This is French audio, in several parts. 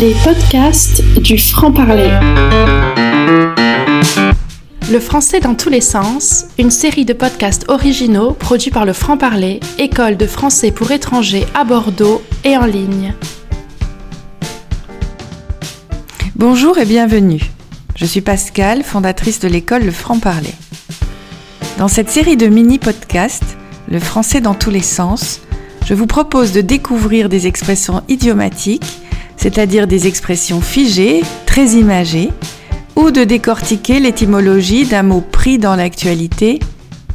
Les podcasts du franc-parler. Le français dans tous les sens, une série de podcasts originaux produits par le franc-parler, école de français pour étrangers à Bordeaux et en ligne. Bonjour et bienvenue. Je suis Pascal, fondatrice de l'école Le Franc-Parler. Dans cette série de mini-podcasts, Le français dans tous les sens, je vous propose de découvrir des expressions idiomatiques c'est-à-dire des expressions figées, très imagées, ou de décortiquer l'étymologie d'un mot pris dans l'actualité,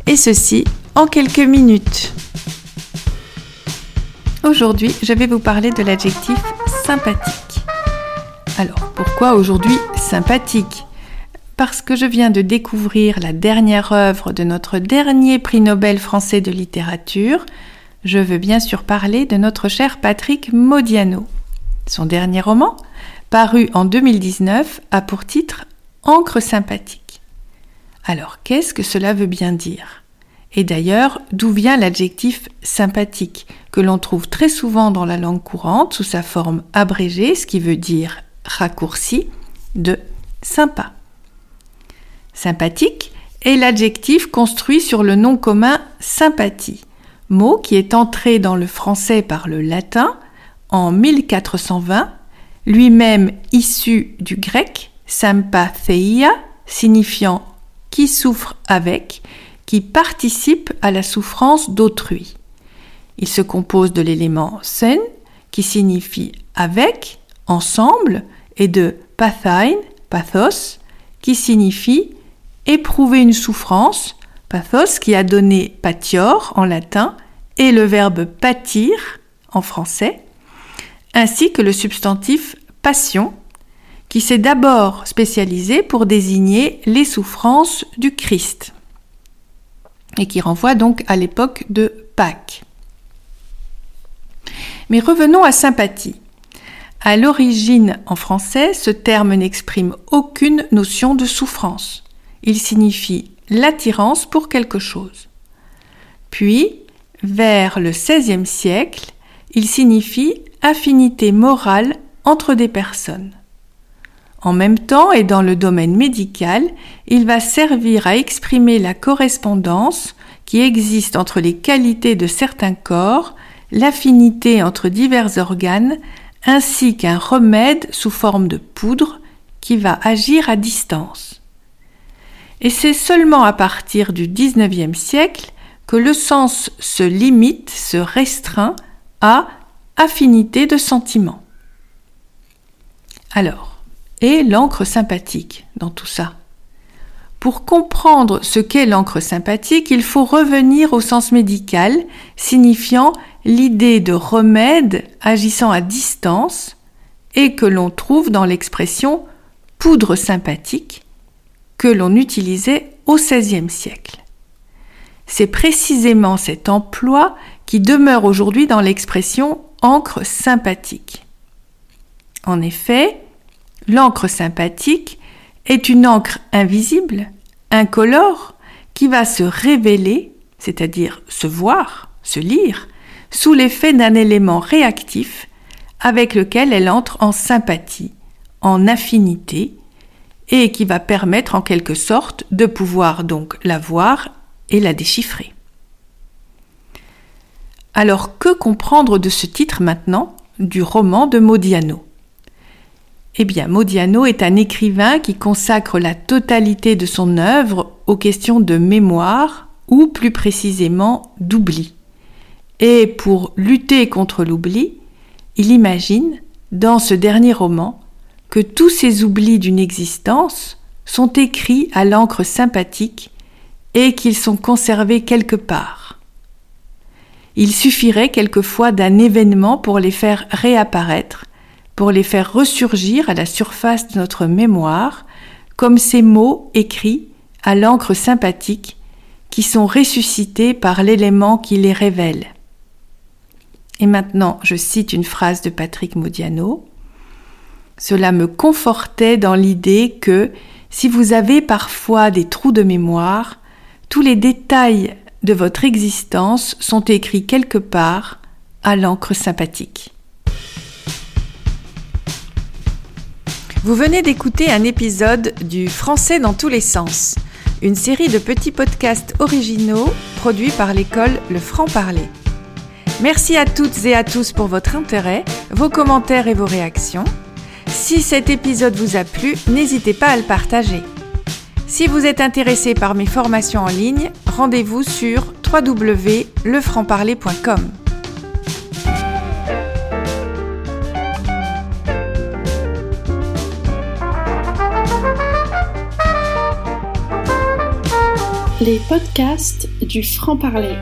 et ceci en quelques minutes. Aujourd'hui, je vais vous parler de l'adjectif sympathique. Alors, pourquoi aujourd'hui sympathique? Parce que je viens de découvrir la dernière œuvre de notre dernier prix Nobel français de littérature. Je veux bien sûr parler de notre cher Patrick Modiano. Son dernier roman, paru en 2019, a pour titre Encre sympathique. Alors, qu'est-ce que cela veut bien dire? Et d'ailleurs, d'où vient l'adjectif sympathique, que l'on trouve très souvent dans la langue courante sous sa forme abrégée, ce qui veut dire raccourci, de sympa. Sympathique est l'adjectif construit sur le nom commun sympathie, mot qui est entré dans le français par le latin en 1420, lui-même issu du grec sympatheia, signifiant qui souffre avec, qui participe à la souffrance d'autrui. Il se compose de l'élément sen, qui signifie avec, ensemble, et de pathain, pathos, qui signifie éprouver une souffrance, pathos qui a donné patior en latin, et le verbe pâtir en français, ainsi que le substantif passion, qui s'est d'abord spécialisé pour désigner les souffrances du Christ, et qui renvoie donc à l'époque de Pâques. Mais revenons à sympathie. À l'origine, en français, ce terme n'exprime aucune notion de souffrance. Il signifie l'attirance pour quelque chose. Puis, vers le XVIe siècle, il signifie affinité morale entre des personnes. En même temps et dans le domaine médical, il va servir à exprimer la correspondance qui existe entre les qualités de certains corps, l'affinité entre divers organes, ainsi qu'un remède sous forme de poudre qui va agir à distance. Et c'est seulement à partir du XIXe siècle que le sens se limite, se restreint à affinité de sentiment. Alors, et l'encre sympathique dans tout ça? Pour comprendre ce qu'est l'encre sympathique, il faut revenir au sens médical, signifiant l'idée de remède agissant à distance et que l'on trouve dans l'expression poudre sympathique que l'on utilisait au XVIe siècle. C'est précisément cet emploi qui demeure aujourd'hui dans l'expression encre sympathique. En effet, l'encre sympathique est une encre invisible, incolore, qui va se révéler, c'est-à-dire se voir, se lire, sous l'effet d'un élément réactif avec lequel elle entre en sympathie, en affinité, et qui va permettre en quelque sorte de pouvoir donc la voir et la déchiffrer. Alors que comprendre de ce titre maintenant, du roman de Modiano? Eh bien, Modiano est un écrivain qui consacre la totalité de son œuvre aux questions de mémoire, ou plus précisément d'oubli. Et pour lutter contre l'oubli, il imagine, dans ce dernier roman, que tous ces oublis d'une existence sont écrits à l'encre sympathique et qu'ils sont conservés quelque part. Il suffirait quelquefois d'un événement pour les faire réapparaître, pour les faire ressurgir à la surface de notre mémoire, comme ces mots écrits à l'encre sympathique qui sont ressuscités par l'élément qui les révèle. Et maintenant, je cite une phrase de Patrick Modiano. Cela me confortait dans l'idée que si vous avez parfois des trous de mémoire, tous les détails de votre existence sont écrits quelque part à l'encre sympathique. Vous venez d'écouter un épisode du Français dans tous les sens, une série de petits podcasts originaux produits par l'école Le Franc-Parler. Merci à toutes et à tous pour votre intérêt, vos commentaires et vos réactions. Si cet épisode vous a plu, n'hésitez pas à le partager. Si vous êtes intéressé par mes formations en ligne, rendez-vous sur www.lefrancparler.com. Les podcasts du franc-parler.